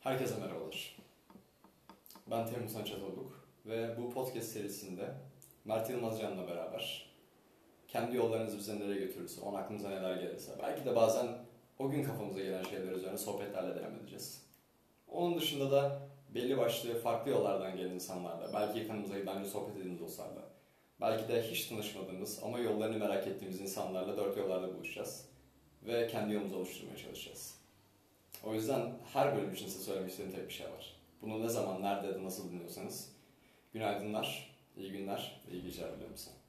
Herkese merhabalar. Ben Temmuz Çatoluk ve bu podcast serisinde Mert Yılmaz Can'la beraber kendi yollarınız bize nereye götürürse, on aklımıza neler gelirse, belki de bazen o gün kafamıza gelen şeyler üzerine sohbetlerle devam edeceğiz. Onun dışında da belli başlı farklı yollardan gelen insanlarla, belki yakınımıza daha önce sohbet edildiğimiz dostlarla, belki de hiç tanışmadığımız ama yollarını merak ettiğimiz insanlarla dört yollarda buluşacağız ve kendi yolumuzu oluşturmaya çalışacağız. O yüzden her bölüm için size söylemek istediğim tek bir şey var. Bunu ne zaman, nerede, nasıl dinliyorsanız günaydınlar, iyi günler ve iyi geceler diliyorum size.